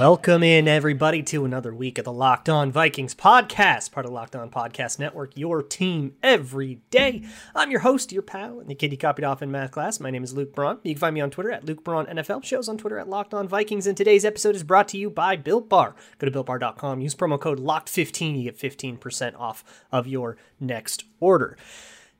Welcome in, everybody, to another week of the Locked On Vikings podcast, part of Locked On Podcast Network, your team every day. I'm your host, your pal, and the kid you copied off in math class. My name is Luke Braun. You can find me on Twitter at Luke Braun NFL, shows on Twitter at Locked On Vikings, and today's episode is brought to you by Built Bar. Go to BuiltBar.com, use promo code LOCKED15, you get 15% off of your next order.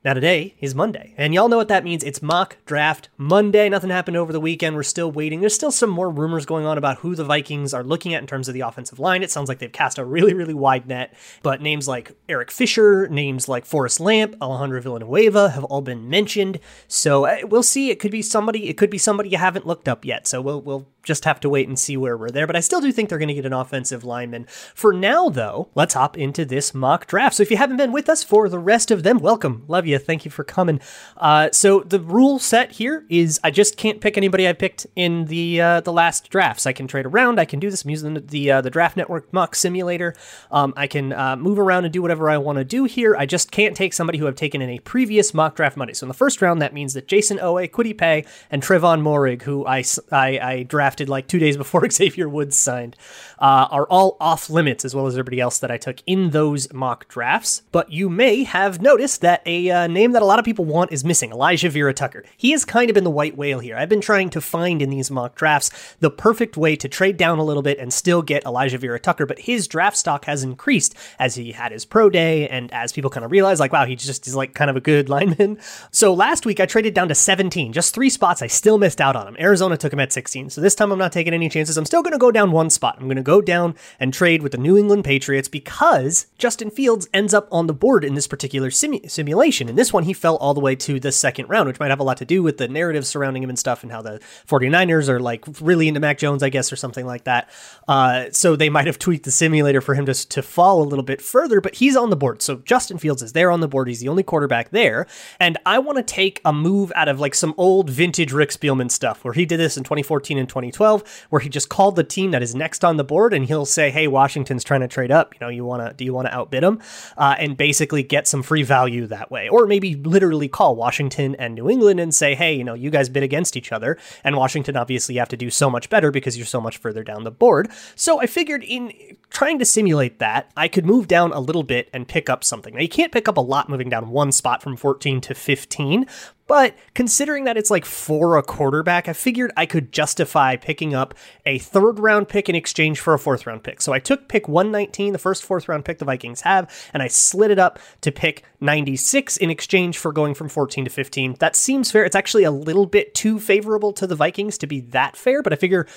Now, today is Monday, and y'all know what that means. It's mock draft Monday. Nothing happened over the weekend. We're still waiting. There's still some more rumors going on about who the Vikings are looking at in terms of the offensive line. It sounds like they've cast a really, really wide net, but names like Eric Fisher, names like Forrest Lamp, Alejandro Villanueva have all been mentioned. So uh, we'll see. It could be somebody. It could be somebody you haven't looked up yet. So we'll we'll just have to wait and see where we're there. But I still do think they're going to get an offensive lineman. For now, though, let's hop into this mock draft. So if you haven't been with us for the rest of them, welcome. Love you. Thank you for coming. Uh, so the rule set here is I just can't pick anybody I picked in the uh, the last drafts. I can trade around. I can do this. I'm using the the, uh, the Draft Network mock simulator. Um, I can uh, move around and do whatever I want to do here. I just can't take somebody who I've taken in a previous mock draft Monday. So in the first round, that means that Jayson Oweh, Kwity Paye, and Trevon Moehrig, who I, I, I drafted like two days before Xavier Woods signed, uh, are all off limits, as well as everybody else that I took in those mock drafts. But you may have noticed that a uh, name that a lot of people want is missing Alijah Vera-Tucker. He has kind of been the white whale here. I've been trying to find in these mock drafts the perfect way to trade down a little bit and still get Alijah Vera-Tucker, but his draft stock has increased as he had his pro day and as people kind of realize, like, wow, he just is like kind of a good lineman. So last week I traded down to 17, just three spots. I still missed out on him. Arizona took him at 16. So this time I'm not taking any chances. I'm still going to go down one spot. I'm going to go down and trade with the New England Patriots because Justin Fields ends up on the board in this particular simu- simulation. In this one, he fell all the way to the second round, which might have a lot to do with the narrative surrounding him and stuff and how the 49ers are like really into Mac Jones, I guess, or something like that. Uh, so they might have tweaked the simulator for him to, to fall a little bit further, but he's on the board. So Justin Fields is there on the board. He's the only quarterback there. And I want to take a move out of like some old vintage Rick Spielman stuff where he did this in 2014 and 2012, where he just called the team that is next on the board and he'll say, Hey, Washington's trying to trade up. You know, you want to, do you want to outbid them? Uh, and basically get some free value that way. Or maybe literally call Washington and New England and say, Hey, you know, you guys bid against each other. And Washington, obviously, have to do so much better because you're so much further down the board. So I figured in trying to simulate that, I could move down a little bit and pick up something. Now, you can't pick up a lot moving down one spot from 14 to 15, but considering that it's like for a quarterback, I figured I could justify picking up a third round pick in exchange for a fourth round pick. So I took pick 119, the first fourth round pick the Vikings have, and I slid it up to pick 96 in exchange for going from 14 to 15. That seems fair. It's actually a little bit too favorable to the Vikings to be that fair, but I figure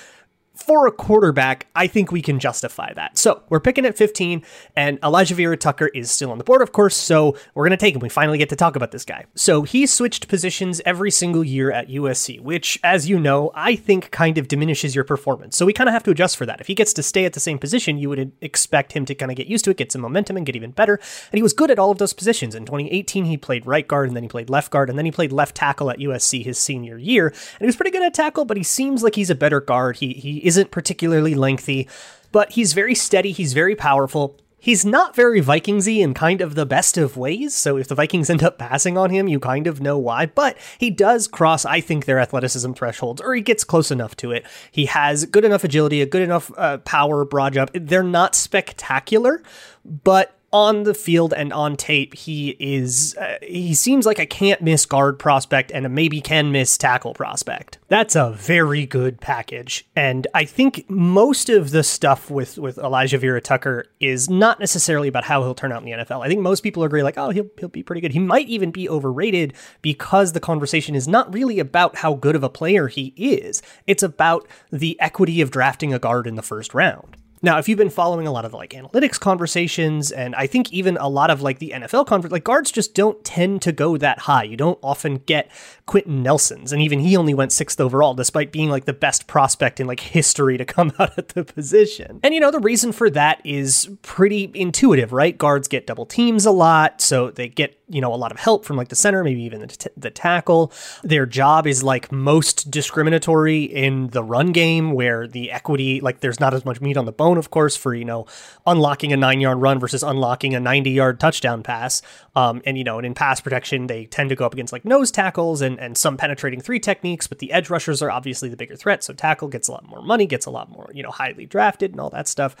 for a quarterback, I think we can justify that. So we're picking at 15, and Alijah Vera-Tucker is still on the board, of course. So we're going to take him. We finally get to talk about this guy. So he switched positions every single year at USC, which, as you know, I think kind of diminishes your performance. So we kind of have to adjust for that. If he gets to stay at the same position, you would expect him to kind of get used to it, get some momentum, and get even better. And he was good at all of those positions. In 2018, he played right guard, and then he played left guard, and then he played left tackle at USC his senior year. And he was pretty good at tackle, but he seems like he's a better guard. He he isn't particularly lengthy, but he's very steady, he's very powerful. He's not very Vikingsy in kind of the best of ways, so if the Vikings end up passing on him, you kind of know why, but he does cross, I think, their athleticism thresholds, or he gets close enough to it. He has good enough agility, a good enough uh, power, broad jump. They're not spectacular, but on the field and on tape, he is uh, he seems like a can't miss guard prospect and a maybe can miss tackle prospect. That's a very good package, and I think most of the stuff with with Alijah Vera-Tucker is not necessarily about how he'll turn out in the NFL. I think most people agree like, oh, he'll he'll be pretty good. He might even be overrated because the conversation is not really about how good of a player he is. It's about the equity of drafting a guard in the first round. Now, if you've been following a lot of like analytics conversations, and I think even a lot of like the NFL conference, like guards just don't tend to go that high. You don't often get Quenton Nelson's, and even he only went sixth overall, despite being like the best prospect in like history to come out at the position. And you know, the reason for that is pretty intuitive, right? Guards get double teams a lot, so they get you know a lot of help from like the center, maybe even the, t- the tackle. Their job is like most discriminatory in the run game, where the equity like there's not as much meat on the bone, of course, for you know unlocking a nine yard run versus unlocking a 90 yard touchdown pass. Um, and you know, and in pass protection, they tend to go up against like nose tackles and and some penetrating three techniques, but the edge rushers are obviously the bigger threat. So tackle gets a lot more money, gets a lot more you know highly drafted and all that stuff.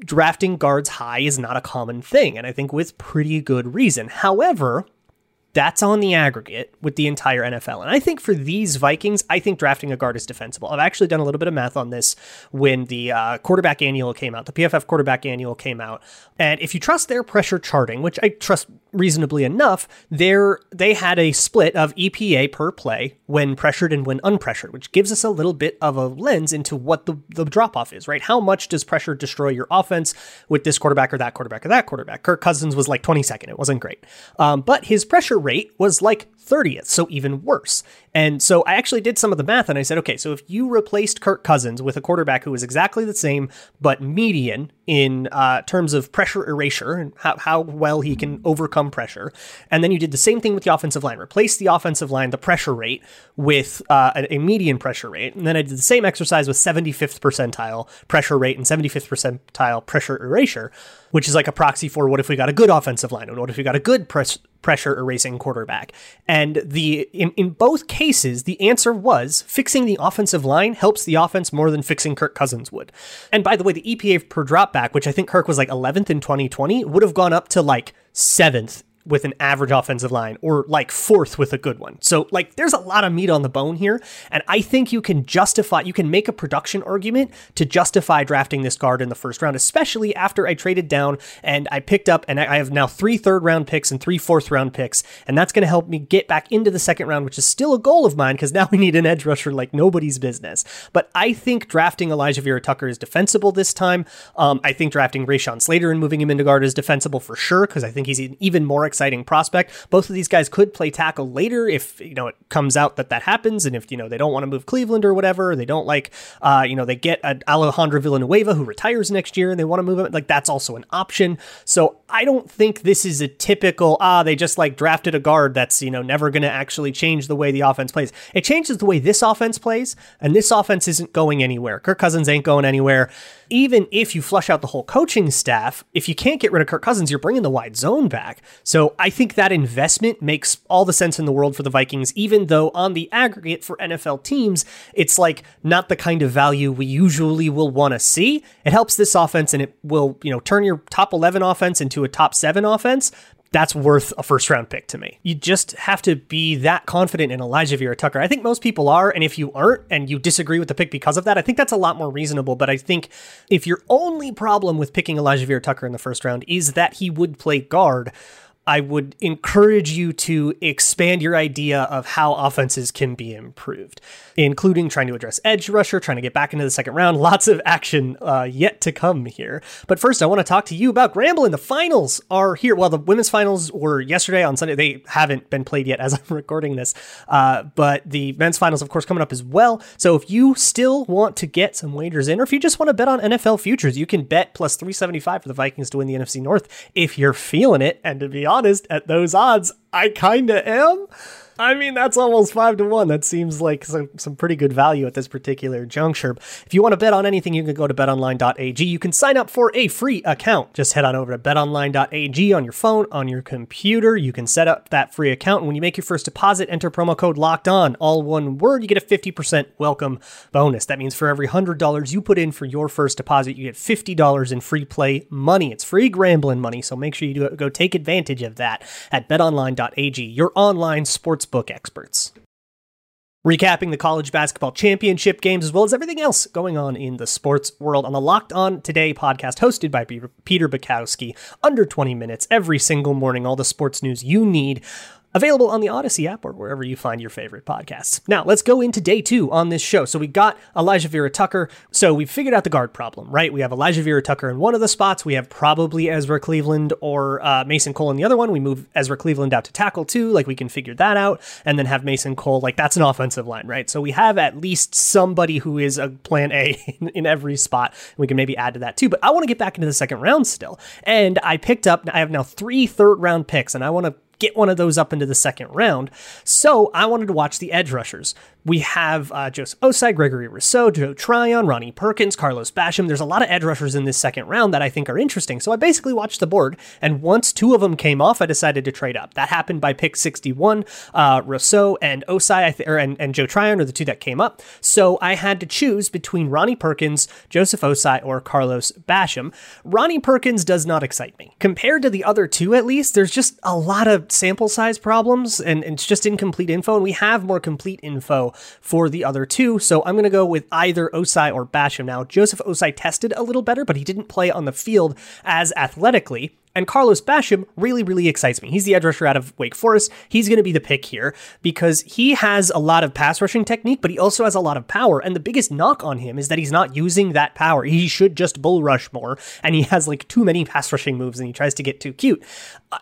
Drafting guards high is not a common thing, and I think with pretty good reason. However, that's on the aggregate with the entire NFL. And I think for these Vikings, I think drafting a guard is defensible. I've actually done a little bit of math on this when the uh, quarterback annual came out, the PFF quarterback annual came out. And if you trust their pressure charting, which I trust reasonably enough, there they had a split of EPA per play when pressured and when unpressured, which gives us a little bit of a lens into what the, the drop off is, right? How much does pressure destroy your offense with this quarterback or that quarterback or that quarterback? Kirk Cousins was like 22nd. It wasn't great. Um, but his pressure rate was like 30th, so even worse. And so I actually did some of the math and I said, okay, so if you replaced Kirk Cousins with a quarterback who was exactly the same, but median in uh, terms of pressure erasure and how, how well he can overcome pressure, and then you did the same thing with the offensive line, replace the offensive line, the pressure rate, with uh, a, median pressure rate. And then I did the same exercise with 75th percentile pressure rate and 75th percentile pressure erasure, which is like a proxy for what if we got a good offensive line and what if we got a good press pressure erasing quarterback. And the in, in both cases, the answer was fixing the offensive line helps the offense more than fixing Kirk Cousins would. And by the way, the EPA per dropback, which I think Kirk was like 11th in 2020, would have gone up to like seventh with an average offensive line or like fourth with a good one. So like there's a lot of meat on the bone here and I think you can justify you can make a production argument to justify drafting this guard in the first round especially after I traded down and I picked up and I have now three third round picks and three fourth round picks and that's going to help me get back into the second round which is still a goal of mine because now we need an edge rusher like nobody's business. But I think drafting Alijah Vera-Tucker is defensible this time. Um, I think drafting Rashawn Slater and moving him into guard is defensible for sure because I think he's even more exciting prospect. Both of these guys could play tackle later if you know it comes out that that happens, and if you know they don't want to move Cleveland or whatever, they don't like uh, you know they get Alejandro Villanueva who retires next year and they want to move him. Like that's also an option. So I don't think this is a typical ah they just like drafted a guard that's you know never going to actually change the way the offense plays. It changes the way this offense plays, and this offense isn't going anywhere. Kirk Cousins ain't going anywhere even if you flush out the whole coaching staff, if you can't get rid of Kirk Cousins, you're bringing the wide zone back. So I think that investment makes all the sense in the world for the Vikings, even though on the aggregate for NFL teams, it's like not the kind of value we usually will want to see. It helps this offense and it will, you know, turn your top 11 offense into a top seven offense, that's worth a first round pick to me. You just have to be that confident in Alijah Vera-Tucker. I think most people are, and if you aren't and you disagree with the pick because of that, I think that's a lot more reasonable. But I think if your only problem with picking Alijah Vera-Tucker in the first round is that he would play guard, I would encourage you to expand your idea of how offenses can be improved, including trying to address edge rusher, trying to get back into the second round. Lots of action uh, yet to come here. But first, I want to talk to you about gambling. The finals are here. Well, the women's finals were yesterday on Sunday. They haven't been played yet as I'm recording this, uh, but the men's finals, of course, coming up as well. So if you still want to get some wagers in, or if you just want to bet on NFL futures, you can bet plus 375 for the Vikings to win the NFC North if you're feeling it. And to be honest, honest, at those odds, I kinda am. I mean, that's almost five to one. That seems like some, some pretty good value at this particular juncture. If you want to bet on anything, you can go to betonline.ag. You can sign up for a free account. Just head on over to betonline.ag on your phone, on your computer. You can set up that free account. And when you make your first deposit, enter promo code locked on, all one word. You get a 50% welcome bonus. That means for every $100 you put in for your first deposit, you get $50 in free play money. It's free gambling money. So make sure you do, go take advantage of that at betonline.ag, your online sports sportsbook experts. Recapping the college basketball championship games as well as everything else going on in the sports world on the Locked On Today podcast hosted by Peter Bukowski. Under 20 minutes every single morning, all the sports news you need available on the Odyssey app or wherever you find your favorite podcasts. Now, let's go into day two on this show. So we got Alijah Vera-Tucker. So we figured out the guard problem, right? We have Alijah Vera-Tucker in one of the spots. We have probably Ezra Cleveland or uh, Mason Cole in the other one. We move Ezra Cleveland out to tackle too. Like we can figure that out and then have Mason Cole. Like that's an offensive line, right? So we have at least somebody who is a plan A in, in every spot. We can maybe add to that too. But I want to get back into the second round still. And I picked up, I have now three third round picks and I want to get one of those up into the second round. So I wanted to watch the edge rushers. We have uh, Joseph Ossai, Gregory Rousseau, Joe Tryon, Ronnie Perkins, Carlos Basham. There's a lot of edge rushers in this second round that I think are interesting. So I basically watched the board, and once two of them came off, I decided to trade up. That happened by pick 61. Uh, Rousseau and Ossai, th- or, and, and Joe Tryon are the two that came up. So I had to choose between Ronnie Perkins, Joseph Ossai, or Carlos Basham. Ronnie Perkins does not excite me. Compared to the other two, at least, there's just a lot of sample size problems, and, and it's just incomplete info, and we have more complete info for the other two. So I'm going to go with either Ossai or Basham. Now, Joseph Ossai tested a little better, but he didn't play on the field as athletically. And Carlos Basham really, really excites me. He's the edge rusher out of Wake Forest. He's going to be the pick here because he has a lot of pass rushing technique, but he also has a lot of power. And the biggest knock on him is that he's not using that power. He should just bull rush more. And he has like too many pass rushing moves and he tries to get too cute.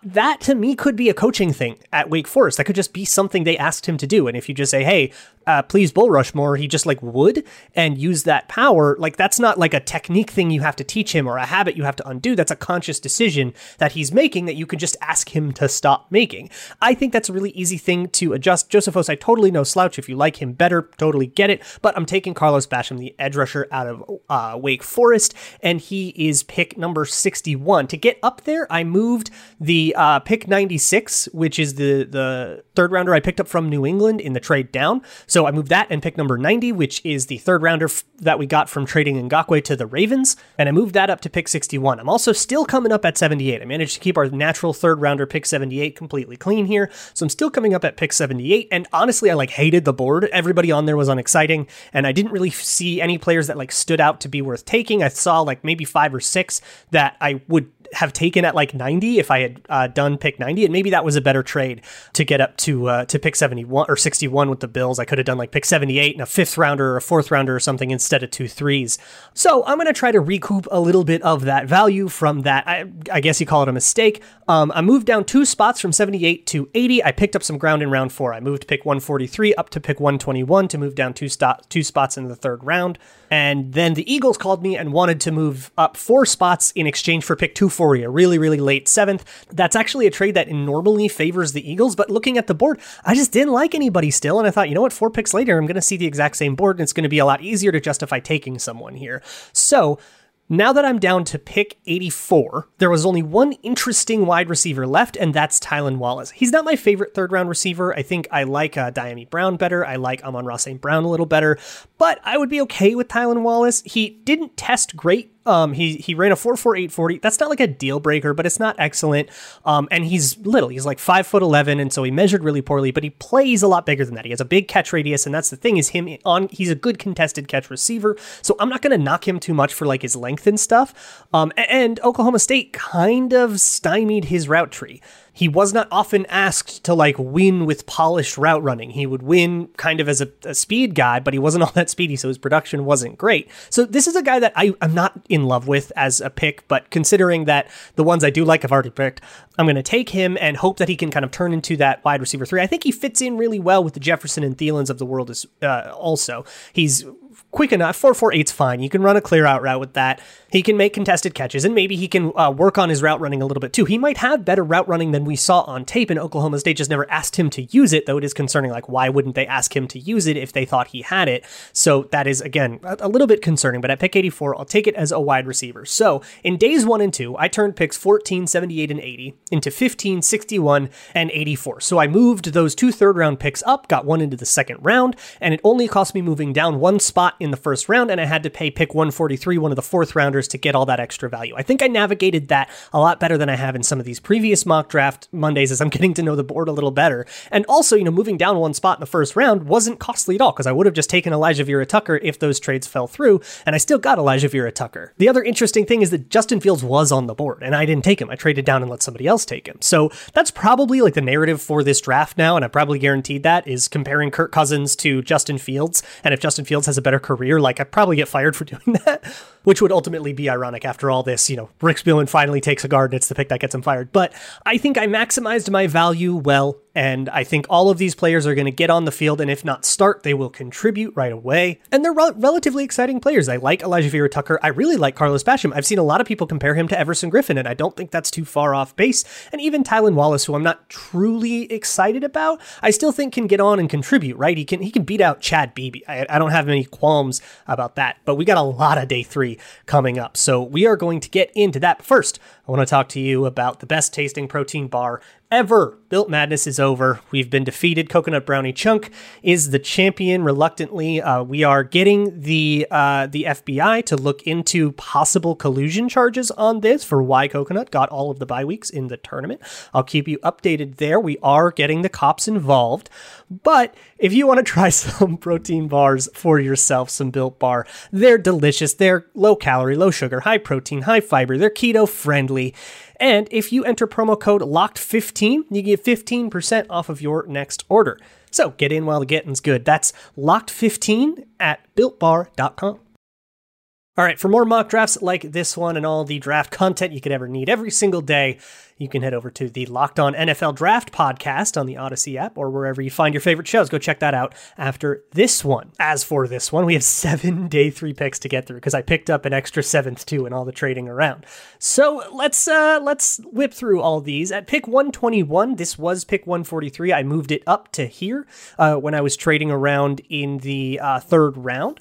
That to me could be a coaching thing at Wake Forest. That could just be something they asked him to do. And if you just say, hey, uh, please bull rush more, he just like would and use that power. Like that's not like a technique thing you have to teach him or a habit you have to undo. That's a conscious decision that he's making that you could just ask him to stop making. I think that's a really easy thing to adjust. Joseph Ossai, totally no slouch. If you like him better, totally get it. But I'm taking Carlos Basham, the edge rusher out of uh, Wake Forest, and he is pick number 61. To get up there, I moved the uh, pick 96, which is the, the third rounder I picked up from New England in the trade down. So I moved that and pick number 90, which is the third rounder f- that we got from trading Ngakoue to the Ravens. And I moved that up to pick 61. I'm also still coming up at 78. I managed to keep our natural third rounder pick 78 completely clean here. So I'm still coming up at pick 78. And honestly, I like hated the board. Everybody on there was unexciting. And I didn't really see any players that like stood out to be worth taking. I saw like maybe five or six that I would have taken at like 90 if I had uh, done pick 90, and maybe that was a better trade to get up to uh, to pick 71 or 61 with the Bills. I could have done like pick 78 and a fifth rounder or a fourth rounder or something instead of two threes. So I'm going to try to recoup a little bit of that value from that. I, I guess you call it a mistake. Um, I moved down two spots from 78 to 80. I picked up some ground in round four. I moved pick 143 up to pick 121 to move down two, stop, two spots in the third round. And then the Eagles called me and wanted to move up four spots in exchange for pick 240, a really, really late seventh. That's actually a trade that normally favors the Eagles, but looking at the board, I just didn't like anybody still. And I thought, you know what, four picks later, I'm going to see the exact same board and it's going to be a lot easier to justify taking someone here. So, now that I'm down to pick 84, there was only one interesting wide receiver left, and that's Tylan Wallace. He's not my favorite third round receiver. I think I like uh, Dyami Brown better. I like Amon-Ra St. Brown a little better, but I would be okay with Tylan Wallace. He didn't test great um, he he ran a four four eight forty. That's not like a deal breaker, but it's not excellent. Um, and he's little. He's like five foot eleven, and so he measured really poorly. But he plays a lot bigger than that. He has a big catch radius, and that's the thing is him on. He's a good contested catch receiver. So I'm not going to knock him too much for like his length and stuff. Um, and Oklahoma State kind of stymied his route tree he was not often asked to like win with polished route running. He would win kind of as a, a, speed guy, but he wasn't all that speedy, so his production wasn't great. So this is a guy that I, I'm not in love with as a pick, but considering that the ones I do like I've already picked, I'm going to take him and hope that he can kind of turn into that wide receiver three. I think he fits in really well with the Jefferson and Thielens of the world as uh, also. He's quick enough. 448's fine. You can run a clear out route with that. He can make contested catches, and maybe he can uh, work on his route running a little bit too. He might have better route running than we saw on tape, and Oklahoma State just never asked him to use it, though it is concerning. Like, why wouldn't they ask him to use it if they thought he had it? So that is, again, a, little bit concerning, but at pick 84, I'll take it as a wide receiver. So in days one and two, I turned picks 14, 78, and 80 into 15, 61, and 84. So I moved those two third round picks up, got one into the second round, and it only cost me moving down one spot in the first round, and I had to pay pick 143, one of the fourth rounders, to get all that extra value. I think I navigated that a lot better than I have in some of these previous mock draft Mondays as I'm getting to know the board a little better. And also, you know, moving down one spot in the first round wasn't costly at all because I would have just taken Alijah Vera-Tucker if those trades fell through, and I still got Alijah Vera-Tucker. The other interesting thing is that Justin Fields was on the board, and I didn't take him. I traded down and let somebody else take him. So that's probably like the narrative for this draft now, and I probably guaranteed that is comparing Kirk Cousins to Justin Fields. And if Justin Fields has a better career, like I'd probably get fired for doing that, which would ultimately be ironic after all this. You know, Rick Spielman finally takes a guard and it's the pick that gets him fired. But I think I maximized my value well and I think all of these players are going to get on the field, and if not start, they will contribute right away. And they're re- relatively exciting players. I like Alijah Vera-Tucker. I really like Carlos Basham. I've seen a lot of people compare him to Everson Griffen, and I don't think that's too far off base. And even Tylan Wallace, who I'm not truly excited about, I still think can get on and contribute. Right? He can he can beat out Chad Beebe. I, I don't have any qualms about that. But we got a lot of day three coming up, so we are going to get into that. But first, I want to talk to you about the best tasting protein bar ever. Built Madness is over. We've been defeated. Coconut Brownie Chunk is the champion. Reluctantly, uh, we are getting the uh, the FBI to look into possible collusion charges on this for why Coconut got all of the bye weeks in the tournament. I'll keep you updated there. We are getting the cops involved. But if you want to try some protein bars for yourself, some Built Bar, they're delicious. They're low calorie, low sugar, high protein, high fiber. They're keto friendly. And if you enter promo code LOCKED15, you get 15% off of your next order. So get in while the getting's good. That's LOCKED15 at builtbar.com. All right, for more mock drafts like this one and all the draft content you could ever need every single day, you can head over to the Locked On NFL Draft podcast on the Odyssey app or wherever you find your favorite shows. Go check that out after this one. As for this one, we have seven day three picks to get through because I picked up an extra seventh too in all the trading around. So let's uh let's whip through all these. At pick 121, this was pick 143. I moved it up to here uh, when I was trading around in the uh, third round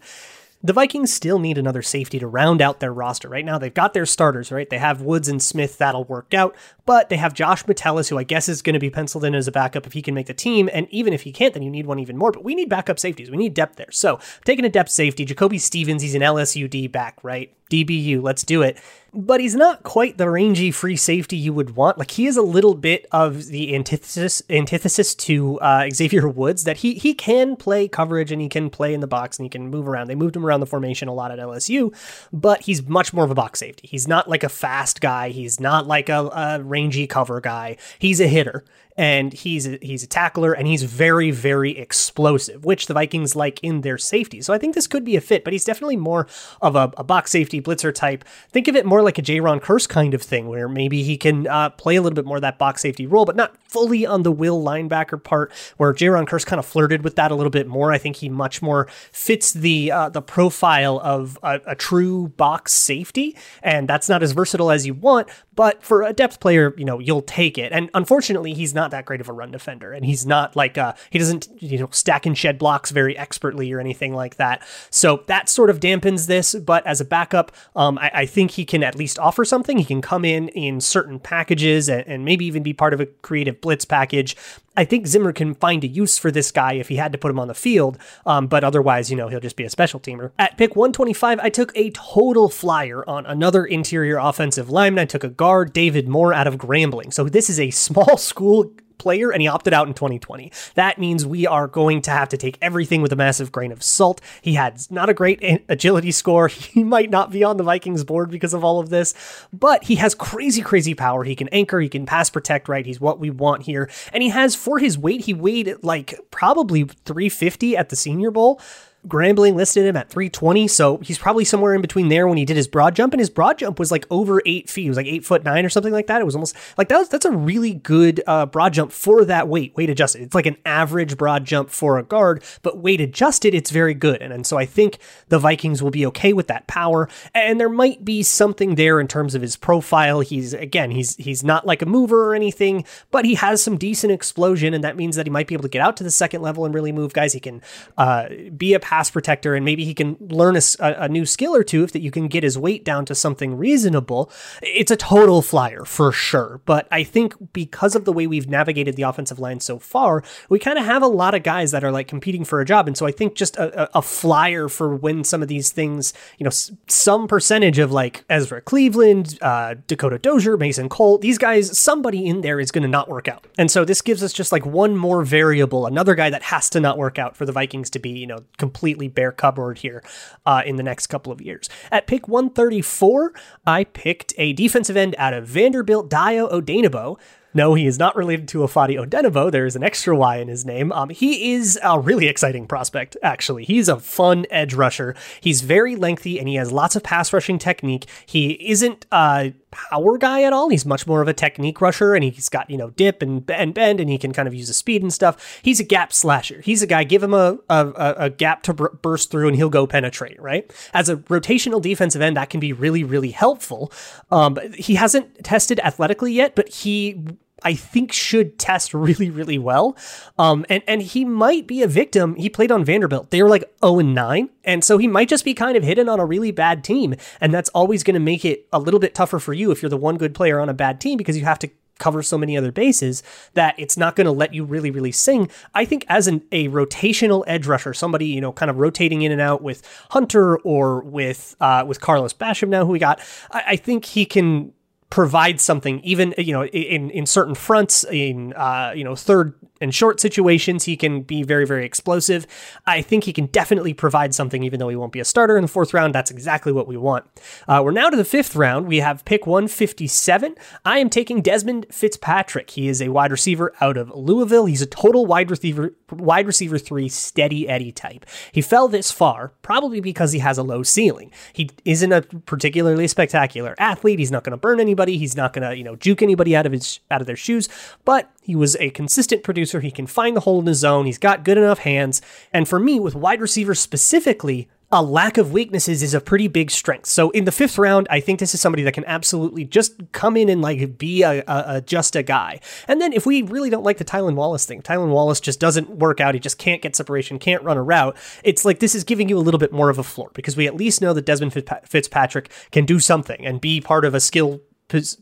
the Vikings still need another safety to round out their roster. Right now, they've got their starters, right? They have Woods and Smith, that'll work out, but they have Josh Metellus, who I guess is going to be penciled in as a backup if he can make the team. And even if he can't, then you need one even more. But we need backup safeties. We need depth there. So, taking a depth safety, Jacoby Stevens, he's an LSUD back, right? DBU, let's do it. But he's not quite the rangy free safety you would want. Like he is a little bit of the antithesis antithesis to uh, Xavier Woods that he he can play coverage and he can play in the box and he can move around. They moved him around the formation a lot at LSU, but he's much more of a box safety. He's not like a fast guy. He's not like a, a rangy cover guy. He's a hitter and he's a, he's a tackler and he's very very explosive, which the Vikings like in their safety. So I think this could be a fit, but he's definitely more of a, a box safety blitzer type. Think of it more like a Jayron Kearse kind of thing, where maybe he can uh, play a little bit more that box safety role, but not fully on the will linebacker part. Where Jayron Kearse kind of flirted with that a little bit more. I think he much more fits the uh, the profile of a, a true box safety, and that's not as versatile as you want. But for a depth player, you know, you'll take it. And unfortunately, he's not that great of a run defender, and he's not like uh, he doesn't you know stack and shed blocks very expertly or anything like that. So that sort of dampens this. But as a backup, um, I, I, think he can at least offer something. He can come in in certain packages and, and maybe even be part of a creative blitz package. I think Zimmer can find a use for this guy if he had to put him on the field, um, but otherwise, you know, he'll just be a special teamer. At pick 125, I took a total flyer on another interior offensive lineman. I took a guard, David Moore, out of Grambling. So this is a small school player and he opted out in 2020. That means we are going to have to take everything with a massive grain of salt. He had not a great eh, agility score. He might not be on the Vikings board because of all of this, but he has crazy, crazy power. He can anchor, he can pass protect right. He's what we want here. And he has, for his weight, he weighed like probably 350 at the Senior Bowl. Grambling listed him at 320, so he's probably somewhere in between there when he did his broad jump, and his broad jump was like over eight feet. It was like eight foot nine or something like that. It was almost like that was that's a really good uh, broad jump for that weight, weight adjusted. It's like an average broad jump for a guard, but weight adjusted, it's very good. And, and so I think the Vikings will be okay with that power. And there might be something there in terms of his profile. He's again, he's he's not like a mover or anything, but he has some decent explosion, and that means that he might be able to get out to the second level and really move guys. He can uh, be a pass protector and maybe he can learn a, a, new skill or two if that you can get his weight down to something reasonable, it's a total flyer for sure. But I think because of the way we've navigated the offensive line so far, we kind of have a lot of guys that are like competing for a job. And so I think just a, a flyer for when some of these things, you know, some percentage of like Ezra Cleveland, uh, Dakota Dozier, Mason Cole, these guys, somebody in there is going to not work out. And so this gives us just like one more variable, another guy that has to not work out for the Vikings to be, you know, completely bare cupboard here uh, in the next couple of years. At pick 134, I picked a defensive end out of Vanderbilt, Dayo Odeyingbo. no, he is not related to Ifeadi Odenigbo. There is an extra Y in his name. Um, he is a really exciting prospect, actually. He's a fun edge rusher. He's very lengthy and he has lots of pass rushing technique. He isn't a power guy at all. He's much more of a technique rusher and he's got, you know, dip and, and bend and he can kind of use his speed and stuff. He's a gap slasher. He's a guy, give him a, a, a gap to burst through and he'll go penetrate, right? As a rotational defensive end, that can be really, really helpful. Um, he hasn't tested athletically yet, but he I think should test really, really well. Um, and and he might be a victim. He played on Vanderbilt. They were like 0 and 9. And so he might just be kind of hidden on a really bad team. And that's always going to make it a little bit tougher for you if you're the one good player on a bad team because you have to cover so many other bases that it's not going to let you really, really sing. I think as an, a rotational edge rusher, somebody, you know, kind of rotating in and out with Hunter or with uh, with Carlos Basham now, who we got, I, I think he can provide something even you know in in certain fronts in uh, you know third and short situations, he can be very, very explosive. I think he can definitely provide something, even though he won't be a starter in the fourth round. That's exactly what we want. Uh, we're now to the fifth round. We have pick 157. I am taking Desmond Fitzpatrick. He is a wide receiver out of Louisville. He's a total wide receiver, wide receiver three, steady Eddie type. He fell this far, probably because he has a low ceiling. He isn't a particularly spectacular athlete. He's not going to burn anybody. He's not going to, you know, juke anybody out of his out of their shoes. But he was a consistent producer. He can find the hole in his zone. He's got good enough hands. And for me, with wide receivers specifically, a lack of weaknesses is a pretty big strength. So in the fifth round, I think this is somebody that can absolutely just come in and like be a, a, a just a guy. And then if we really don't like the Tylan Wallace thing, Tylan Wallace just doesn't work out. He just can't get separation, can't run a route. It's like this is giving you a little bit more of a floor because we at least know that Desmond Fitzpatrick can do something and be part of a skill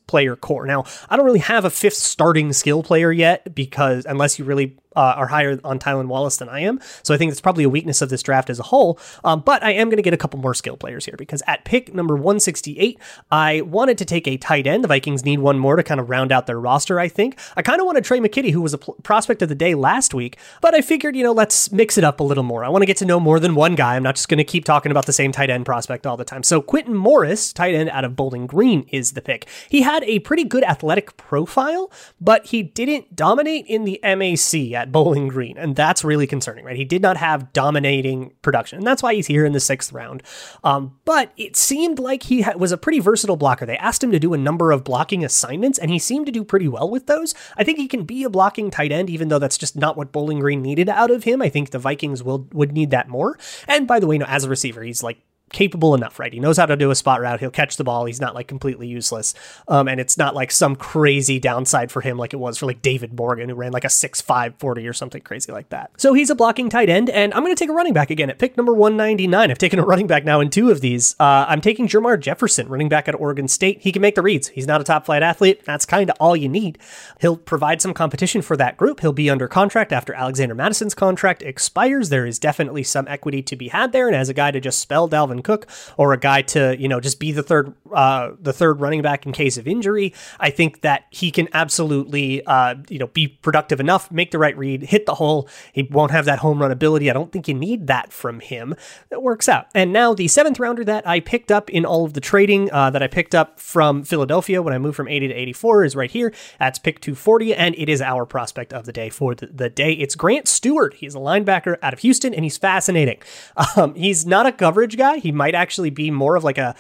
player core. Now, I don't really have a fifth starting skill player yet because unless you really uh, are higher on Tylan Wallace than I am. So I think it's probably a weakness of this draft as a whole. Um, but I am going to get a couple more skill players here because at pick number 168, I wanted to take a tight end. The Vikings need one more to kind of round out their roster, I think. I kind of wanted Tre' McKitty, who was a pl- prospect of the day last week, but I figured, you know, let's mix it up a little more. I want to get to know more than one guy. I'm not just going to keep talking about the same tight end prospect all the time. So Quintin Morris, tight end out of Bowling Green, is the pick. He had a pretty good athletic profile, but he didn't dominate in the MAC at Bowling Green, and that's really concerning, right? He did not have dominating production, and that's why he's here in the sixth round. Um, but it seemed like he ha- was a pretty versatile blocker. They asked him to do a number of blocking assignments, and he seemed to do pretty well with those. I think he can be a blocking tight end, even though that's just not what Bowling Green needed out of him. I think the Vikings will would need that more. And by the way, you know, as a receiver, he's like capable enough, right? He knows how to do a spot route. He'll catch the ball. He's not like completely useless. Um, and it's not like some crazy downside for him like it was for like David Morgan, who ran like a 6'5 40 or something crazy like that. So he's a blocking tight end. And I'm going to take a running back again at pick number 199. I've taken a running back now in two of these. Uh, I'm taking Jermar Jefferson, running back at Oregon State. He can make the reads. He's not a top flight athlete. That's kind of all you need. He'll provide some competition for that group. He'll be under contract after Alexander Mattison's contract expires. There is definitely some equity to be had there. And as a guy to just spell Dalvin Cook or a guy to, you know, just be the third uh, the third running back in case of injury, I think that he can absolutely uh, you know, be productive enough, make the right read, hit the hole. He won't have that home run ability. I don't think you need that from him. That works out. And now the seventh rounder that I picked up in all of the trading uh, that I picked up from Philadelphia when I moved from 80 to 84 is right here. That's pick 240, and it is our prospect of the day for the, the day. It's Grant Stuard. He's a linebacker out of Houston, and he's fascinating. Um, he's not a coverage guy. He might actually be more of like a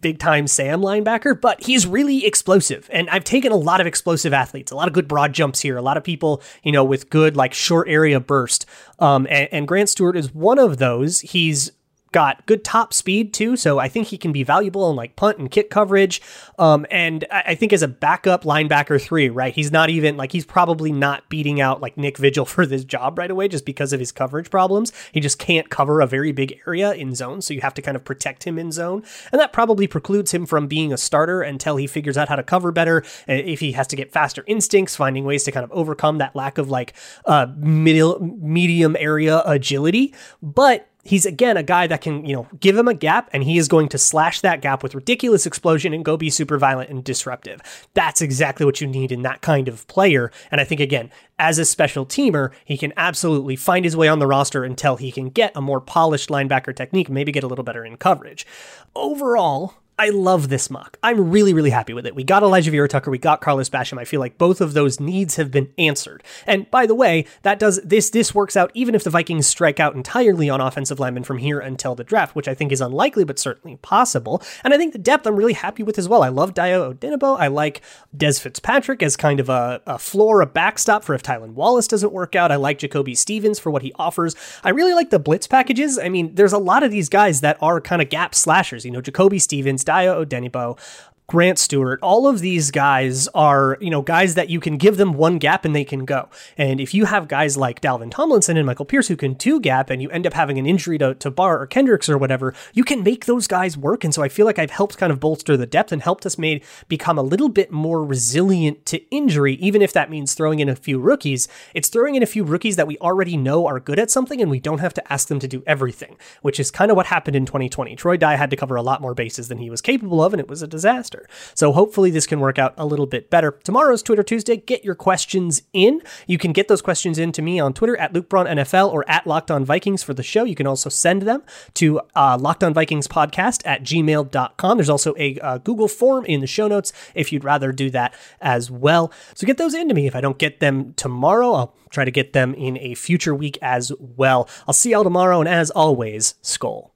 big time Sam linebacker, but he's really explosive. And I've taken a lot of explosive athletes, a lot of good broad jumps here, a lot of people, you know, with good like short area burst. Um, and, and Grant Stuard is one of those. He's got good top speed too, so I think he can be valuable in like punt and kick coverage. Um, and I, I think as a backup linebacker three, right, he's not even like he's probably not beating out like Nick Vigil for this job right away just because of his coverage problems. He just can't cover a very big area in zone, so you have to kind of protect him in zone, and that probably precludes him from being a starter until he figures out how to cover better. If he has to get faster instincts, finding ways to kind of overcome that lack of like uh, middle medium area agility, but he's again a guy that can, you know, give him a gap and he is going to slash that gap with ridiculous explosion and go be super violent and disruptive. That's exactly what you need in that kind of player. And I think again, as a special teamer, he can absolutely find his way on the roster until he can get a more polished linebacker technique, maybe get a little better in coverage. Overall, I love this mock. I'm really, really happy with it. We got Alijah Vera-Tucker, we got Carlos Basham. I feel like both of those needs have been answered. And by the way, that does this this works out even if the Vikings strike out entirely on offensive linemen from here until the draft, which I think is unlikely but certainly possible. And I think the depth I'm really happy with as well. I love Dayo Odeyingbo. I like Des Fitzpatrick as kind of a, a floor, a backstop for if Tylan Wallace doesn't work out. I like Jacoby Stevens for what he offers. I really like the blitz packages. I mean, there's a lot of these guys that are kind of gap slashers. You know, Jacoby Stevens, Dayo Odeyingbo, Grant Stuard, all of these guys are, you know, guys that you can give them one gap and they can go. And if you have guys like Dalvin Tomlinson and Michael Pierce who can two gap and you end up having an injury to, to Barr or Kendricks or whatever, you can make those guys work. And so I feel like I've helped kind of bolster the depth and helped us made become a little bit more resilient to injury, even if that means throwing in a few rookies. It's throwing in a few rookies that we already know are good at something and we don't have to ask them to do everything, which is kind of what happened in 2020. Troy Dye had to cover a lot more bases than he was capable of, and it was a disaster. So hopefully this can work out a little bit better. Tomorrow's Twitter Tuesday. Get your questions in. You can get those questions in to me on Twitter at Luke Braun NFL or at Locked On Vikings for the show. You can also send them to uh, Locked On Vikings Podcast at gmail.com. There's also a uh, Google form in the show notes if you'd rather do that as well. So get those into me. If I don't get them tomorrow, I'll try to get them in a future week as well. I'll see y'all tomorrow, and as always, Skol.